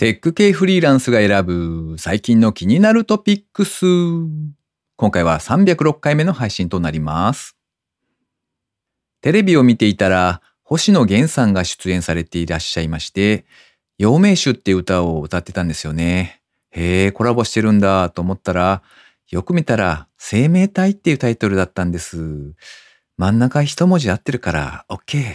テック系フリーランスが選ぶ最近の気になるトピックス。今回は306回目の配信となります。テレビを見ていたら、星野源さんが出演されていらっしゃいまして、陽明酒って歌を歌ってたんですよね。へえ、コラボしてるんだと思ったら、よく見たら、生命体っていうタイトルだったんです。真ん中一文字合ってるから、OK。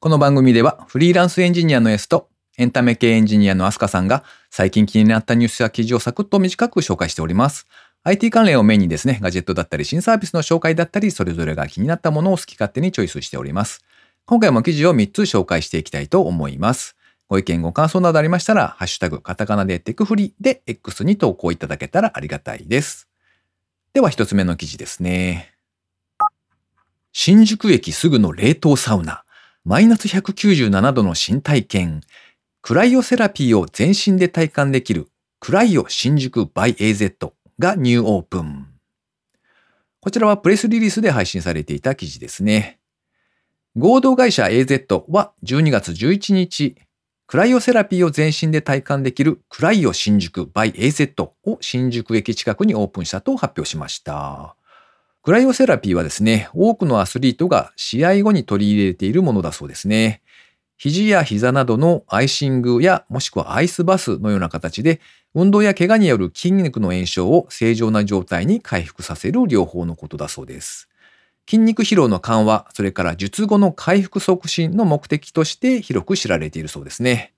この番組では、フリーランスエンジニアの S と、エンタメ系エンジニアのアスカさんが最近気になったニュースや記事をサクッと短く紹介しております。IT 関連をメインにですね、ガジェットだったり新サービスの紹介だったり、それぞれが気になったものを好き勝手にチョイスしております。今回も記事を3つ紹介していきたいと思います。ご意見ご感想などありましたら、ハッシュタグカタカナでテクフリで X に投稿いただけたらありがたいです。では1つ目の記事ですね。新宿駅すぐの冷凍サウナ。マイナス197度の新体験。クライオセラピーを全身で体感できるクライオ新宿 by AZ がニューオープン。こちらはプレスリリースで配信されていた記事ですね。合同会社 AZ は12月11日、クライオセラピーを全身で体感できるクライオ新宿 by AZ を新宿駅近くにオープンしたと発表しました。クライオセラピーはですね、多くのアスリートが試合後に取り入れているものだそうですね。肘や膝などのアイシングやもしくはアイスバスのような形で運動や怪我による筋肉の炎症を正常な状態に回復させる療法のことだそうです。筋肉疲労の緩和、それから術後の回復促進の目的として広く知られているそうですね。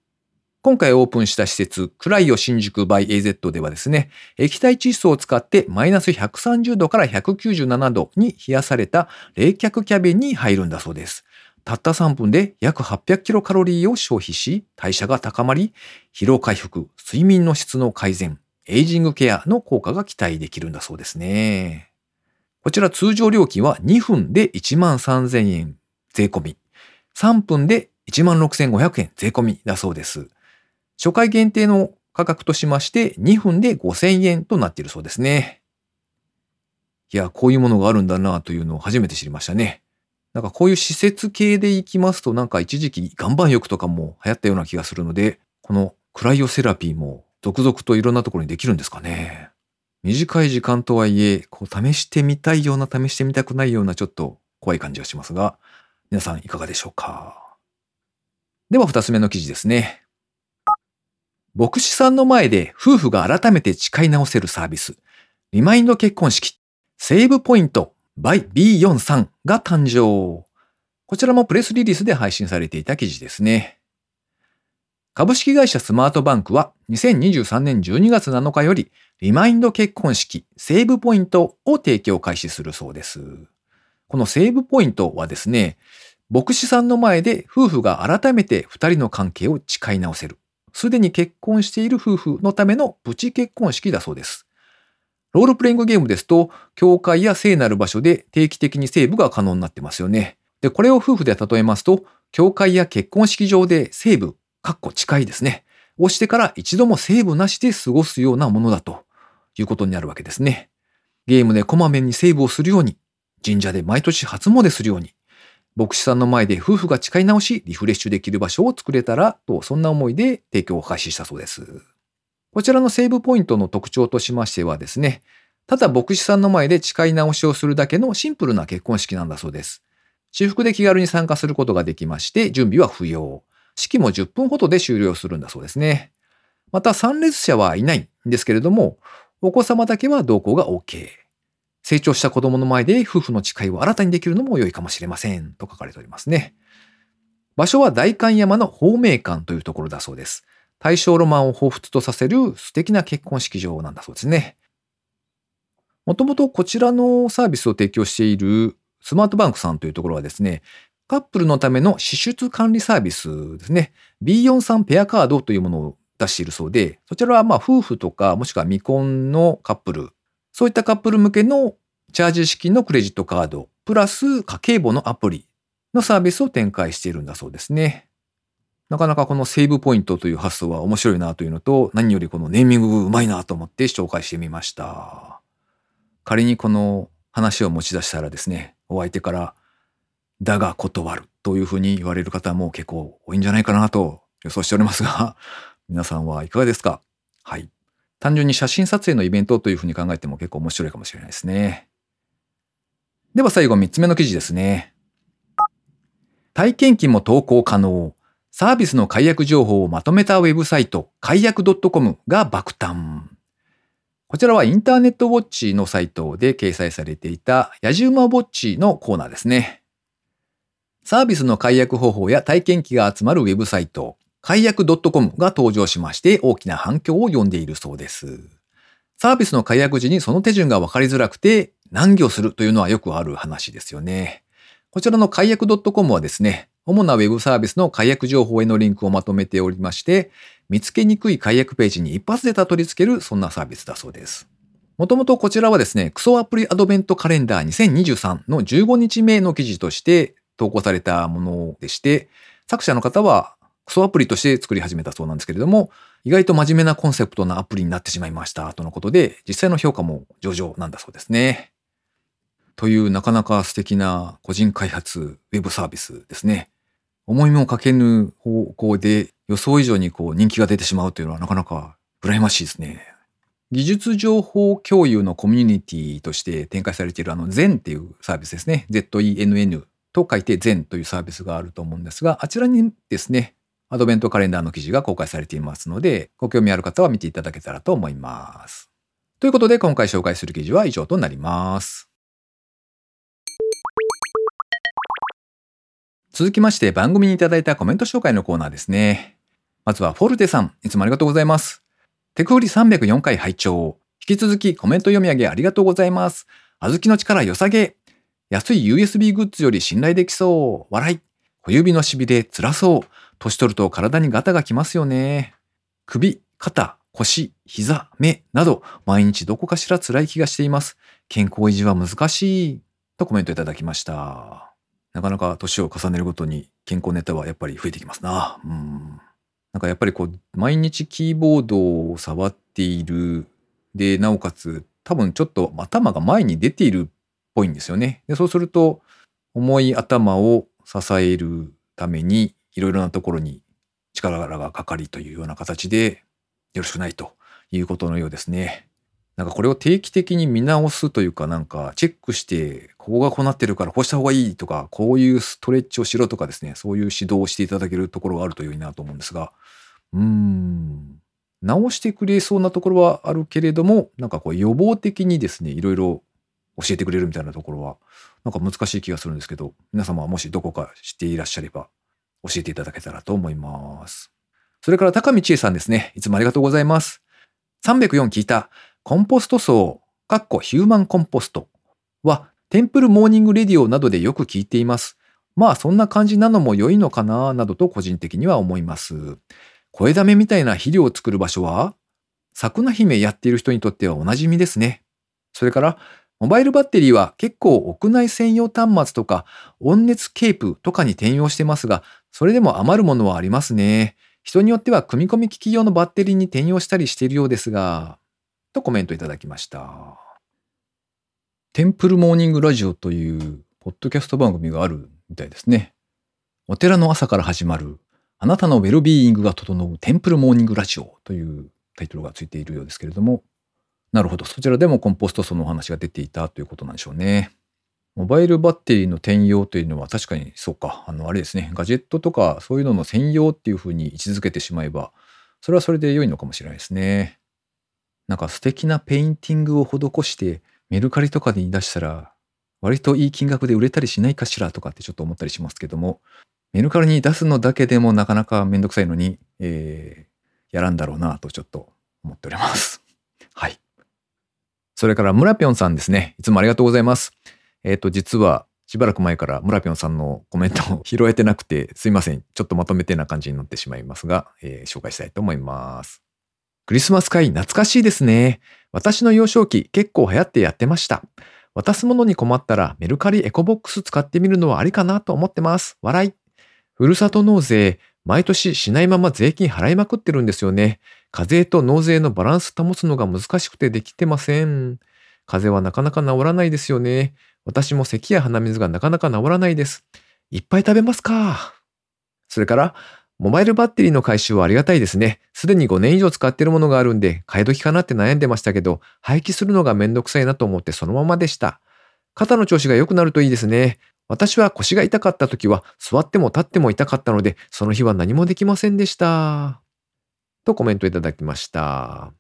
今回オープンした施設、クライオ新宿 by AZ ではですね、液体窒素を使ってマイナス130度から197度に冷やされた冷却キャビンに入るんだそうです。たった3分で約800キロカロリーを消費し、代謝が高まり、疲労回復、睡眠の質の改善、エイジングケアの効果が期待できるんだそうですね。こちら通常料金は2分で1万3000円税込み、3分で1万6500円税込みだそうです。初回限定の価格としまして2分で5000円となっているそうですね。いや、こういうものがあるんだなというのを初めて知りましたね。なんかこういう施設系で行きますとなんか一時期岩盤浴とかも流行ったような気がするので、このクライオセラピーも続々といろんなところにできるんですかね。短い時間とはいえ、こう試してみたいような試してみたくないようなちょっと怖い感じがしますが、皆さんいかがでしょうか？では二つ目の記事ですね。牧師さんの前で夫婦が改めて誓い直せるサービス。リマインド結婚式。セーブポイント by B43 が誕生。こちらもプレスリリースで配信されていた記事ですね。株式会社スマートバンクは2023年12月7日よりリマインド結婚式セーブポイントを提供開始するそうです。このセーブポイントはですね、牧師さんの前で夫婦が改めて二人の関係を誓い直せる。すでに結婚している夫婦のためのプチ結婚式だそうです。ロールプレイングゲームですと、教会や聖なる場所で定期的にセーブが可能になってますよね。で、これを夫婦で例えますと、教会や結婚式場でセーブ、かっこ近いですね。をしてから一度もセーブなしで過ごすようなものだということになるわけですね。ゲームでこまめにセーブをするように、神社で毎年初詣するように、牧師さんの前で夫婦が誓い直し、リフレッシュできる場所を作れたらと、そんな思いで提供を開始したそうです。こちらのセーブポイントの特徴としましてはですね、ただ牧師さんの前で誓い直しをするだけのシンプルな結婚式なんだそうです。私服で気軽に参加することができまして、準備は不要。式も10分ほどで終了するんだそうですね。また参列者はいないんですけれども、お子様だけは同行が OK。成長した子供の前で夫婦の誓いを新たにできるのも良いかもしれません。と書かれておりますね。場所は代官山の方明館というところだそうです。大正ロマンを彷彿とさせる素敵な結婚式場なんだそうですね。もともとこちらのサービスを提供しているスマートバンクさんというところはですね、カップルのための支出管理サービスですね、B43 ペアカードというものを出しているそうで、そちらはま夫婦とかもしくは未婚のカップル、そういったカップル向けのチャージ式のクレジットカード、プラス家計簿のアプリのサービスを展開しているんだそうですね。なかなかこのセーブポイントという発想は面白いなというのと、何よりこのネーミングうまいなと思って紹介してみました。仮にこの話を持ち出したらですね、お相手から、だが断るというふうに言われる方も結構多いんじゃないかなと予想しておりますが、皆さんはいかがですか？はい。単純に写真撮影のイベントというふうに考えても結構面白いかもしれないですね。では最後3つ目の記事ですね。体験記も投稿可能。サービスの解約情報をまとめたウェブサイト、解約 .com が爆誕。こちらはインターネットウォッチのサイトで掲載されていたヤジウマウォッチのコーナーですね。サービスの解約方法や体験記が集まるウェブサイト、解約 .com が登場しまして大きな反響を呼んでいるそうです。サービスの解約時にその手順が分かりづらくて難儀をするというのはよくある話ですよね。こちらの解約 .com はですね、主なウェブサービスの解約情報へのリンクをまとめておりまして、見つけにくい解約ページに一発でたどり着けるそんなサービスだそうです。もともとこちらはですね、クソアプリアドベントカレンダー2023の15日目の記事として投稿されたものでして、作者の方はクソアプリとして作り始めたそうなんですけれども、意外と真面目なコンセプトなアプリになってしまいましたとのことで、実際の評価も上々なんだそうですね。というなかなか素敵な個人開発ウェブサービスですね。思いもかけぬ方向で予想以上にこう人気が出てしまうというのはなかなか羨ましいですね。技術情報共有のコミュニティとして展開されているあの Zen っていうサービスですね。ZENN と書いて Zen というサービスがあると思うんですが、あちらにですね、アドベントカレンダーの記事が公開されていますので、ご興味ある方は見ていただけたらと思います。ということで今回紹介する記事は以上となります。続きまして番組にいただいたコメント紹介のコーナーですね。まずはフォルテさん、いつもありがとうございます。テクフリ304回拝聴引き続きコメント読み上げありがとうございます。あずきの力良さげ。安い USB グッズより信頼できそう。笑い。小指のしびれ辛そう。年取ると体にガタがきますよね。首、肩、腰、膝、目など毎日どこかしら辛い気がしています。健康維持は難しい。とコメントいただきました。なかなか年を重ねるごとに健康ネタはやっぱり増えてきますな。うん。なんかやっぱりこう、毎日キーボードを触っている。で、なおかつ、多分ちょっと頭が前に出ているっぽいんですよね。で、そうすると、重い頭を支えるために、いろいろなところに力がかかりというような形で、よろしくないということのようですね。なんかこれを定期的に見直すというかなんかチェックしてここがこうなってるからこうした方がいいとかこういうストレッチをしろとかですねそういう指導をしていただけるところがあると良いなと思うんですがうーん直してくれそうなところはあるけれどもなんかこう予防的にですねいろいろ教えてくれるみたいなところはなんか難しい気がするんですけど皆様はもしどこか知っていらっしゃれば教えていただけたらと思います。それから高見千恵さんですね。いつもありがとうございます。304聞いた。コンポスト葬、かっこ human compost は、 Temple Morning Radio などでよく聞いています。まあそんな感じなのも良いのかななどと個人的には思います。声だめみたいな肥料を作る場所は、桜姫やっている人にとってはおなじみですね。それから、モバイルバッテリーは結構屋内専用端末とか温熱ケープとかに転用してますが、それでも余るものはありますね。人によっては組み込み機器用のバッテリーに転用したりしているようですが、とコメントいただきました。テンプルモーニングラジオというポッドキャスト番組があるみたいですね。お寺の朝から始まるあなたのウェルビーイングが整うテンプルモーニングラジオというタイトルがついているようですけれども、なるほど。そちらでもコンポスト層のお話が出ていたということなんでしょうね。モバイルバッテリーの転用というのは確かにそうか。あの、あれですね。ガジェットとかそういうのの専用っていうふうに位置づけてしまえば、それはそれで良いのかもしれないですね。なんか素敵なペインティングを施してメルカリとかに出したら割といい金額で売れたりしないかしらとかってちょっと思ったりしますけどもメルカリに出すのだけでもなかなかめんどくさいのに、えー、やらんだろうなとちょっと思っております。はい。それから村ぴょんさんですね。いつもありがとうございます。えっ、ー、と、実はしばらく前から村ぴょんさんのコメントを 拾えてなくてすいません。ちょっとまとめてな感じになってしまいますが、えー、紹介したいと思います。クリスマス会懐かしいですね。私の幼少期結構流行ってやってました。渡すものに困ったらメルカリエコボックス使ってみるのはありかなと思ってます。笑い。ふるさと納税、毎年しないまま税金払いまくってるんですよね。課税と納税のバランス保つのが難しくてできてません。風邪はなかなか治らないですよね。私も咳や鼻水がなかなか治らないです。いっぱい食べますか。それから、モバイルバッテリーの回収はありがたいですね。すでに5年以上使ってるものがあるんで、買い時かなって悩んでましたけど、廃棄するのがめんどくさいなと思ってそのままでした。肩の調子が良くなるといいですね。私は腰が痛かった時は座っても立っても痛かったので、その日は何もできませんでした。とコメントいただきました。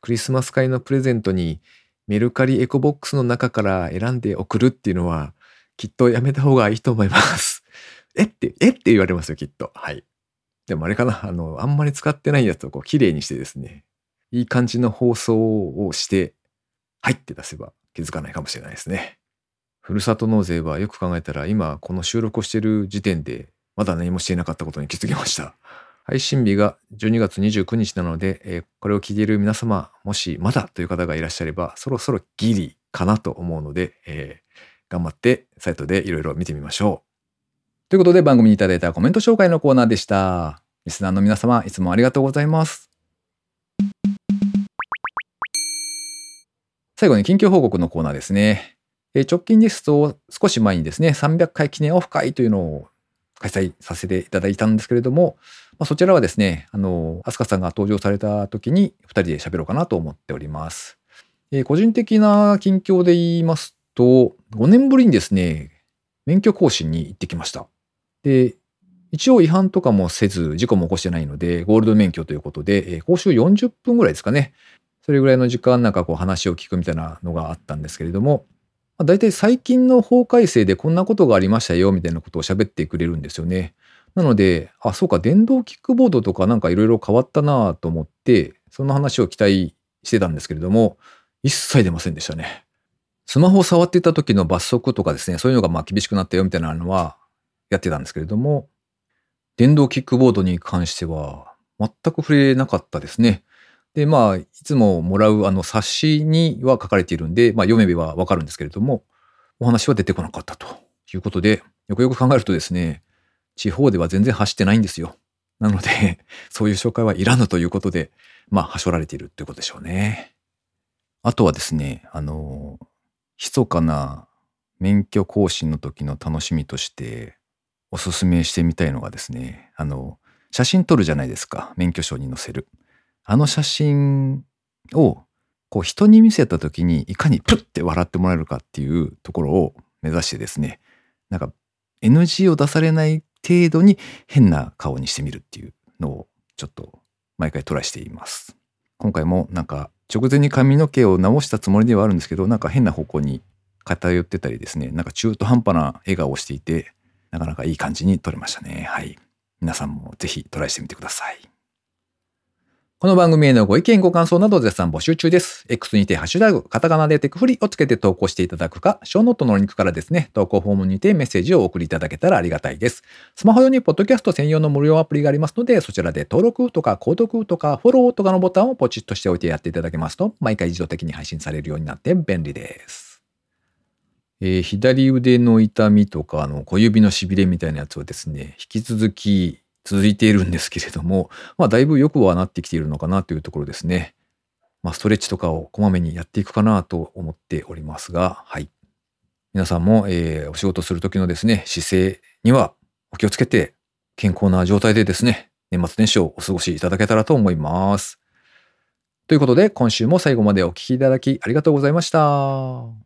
クリスマス会のプレゼントにメルカリエコボックスの中から選んで送るっていうのはきっとやめた方がいいと思います。えって、えって言われますよ、きっと。はい。でもあれかな、あの、あんまり使ってないやつをこう、綺麗にしてですね、いい感じの放送をして、はいって出せば気づかないかもしれないですね。ふるさと納税はよく考えたら、今この収録をしている時点で、まだ何もしていなかったことに気づきました。配信日が12月29日なので、えー、これを聞いている皆様、もしまだという方がいらっしゃれば、そろそろギリかなと思うので、えー、頑張ってサイトでいろいろ見てみましょう。ということで番組にいただいたコメント紹介のコーナーでした。リスナーの皆様、いつもありがとうございます。最後に近況報告のコーナーですね。え直近ですと、少し前にですね、300回記念オフ会というのを開催させていただいたんですけれども、まあ、そちらはですね、あの、アスカさんが登場された時に2人で喋ろうかなと思っております。え個人的な近況で言いますと、5年ぶりにですね、免許更新に行ってきました。で、一応違反とかもせず、事故も起こしてないので、ゴールド免許ということで、え講習40分ぐらいですかね。それぐらいの時間なんかこう話を聞くみたいなのがあったんですけれども、まあ、大体最近の法改正でこんなことがありましたよみたいなことを喋ってくれるんですよね。なので、あ、そうか、電動キックボードとかなんかいろいろ変わったなと思って、その話を期待してたんですけれども、一切出ませんでしたね。スマホを触ってた時の罰則とかですね、そういうのがまあ厳しくなったよみたいなのはやってたんですけれども、電動キックボードに関しては全く触れなかったですね。で、まあ、いつももらうあの冊子には書かれているんで、まあ読めばわかるんですけれども、お話は出てこなかったということで、よくよく考えるとですね、地方では全然走ってないんですよ。なので、そういう紹介はいらぬということで、まあ、はしょられているということでしょうね。あとはですね、あの、密かな免許更新の時の楽しみとして、おすすめしてみたいのがですね、あの、写真撮るじゃないですか。免許証に載せる。あの写真を、こう人に見せた時にいかにプッて笑ってもらえるかっていうところを目指してですね、なんか NG を出されない程度に変な顔にしてみるっていうのをちょっと毎回トライしています。今回もなんか直前に髪の毛を直したつもりではあるんですけど、なんか変な方向に偏ってたりですね、なんか中途半端な笑顔をしていて、なかなかいい感じに撮れましたね。はい。皆さんもぜひトライしてみてください。この番組へのご意見ご感想など絶賛募集中です。X にてハッシュタグ、カタカナでテクフリをつけて投稿していただくか、ショーノートのリンクからですね、投稿フォームにてメッセージをお送りいただけたらありがたいです。スマホ用にポッドキャスト専用の無料アプリがありますので、そちらで登録とか購読とかフォローとかのボタンをポチッとしておいてやっていただけますと、毎回自動的に配信されるようになって便利です。えー、左腕の痛みとか、あの、小指の痺れみたいなやつはですね、引き続き続いているんですけれども、まあ、だいぶ良くはなってきているのかなというところですね。まあ、ストレッチとかをこまめにやっていくかなと思っておりますが、はい。皆さんも、えー、お仕事する時のですね、姿勢にはお気をつけて、健康な状態でですね、年末年始をお過ごしいただけたらと思います。ということで、今週も最後までお聴きいただきありがとうございました。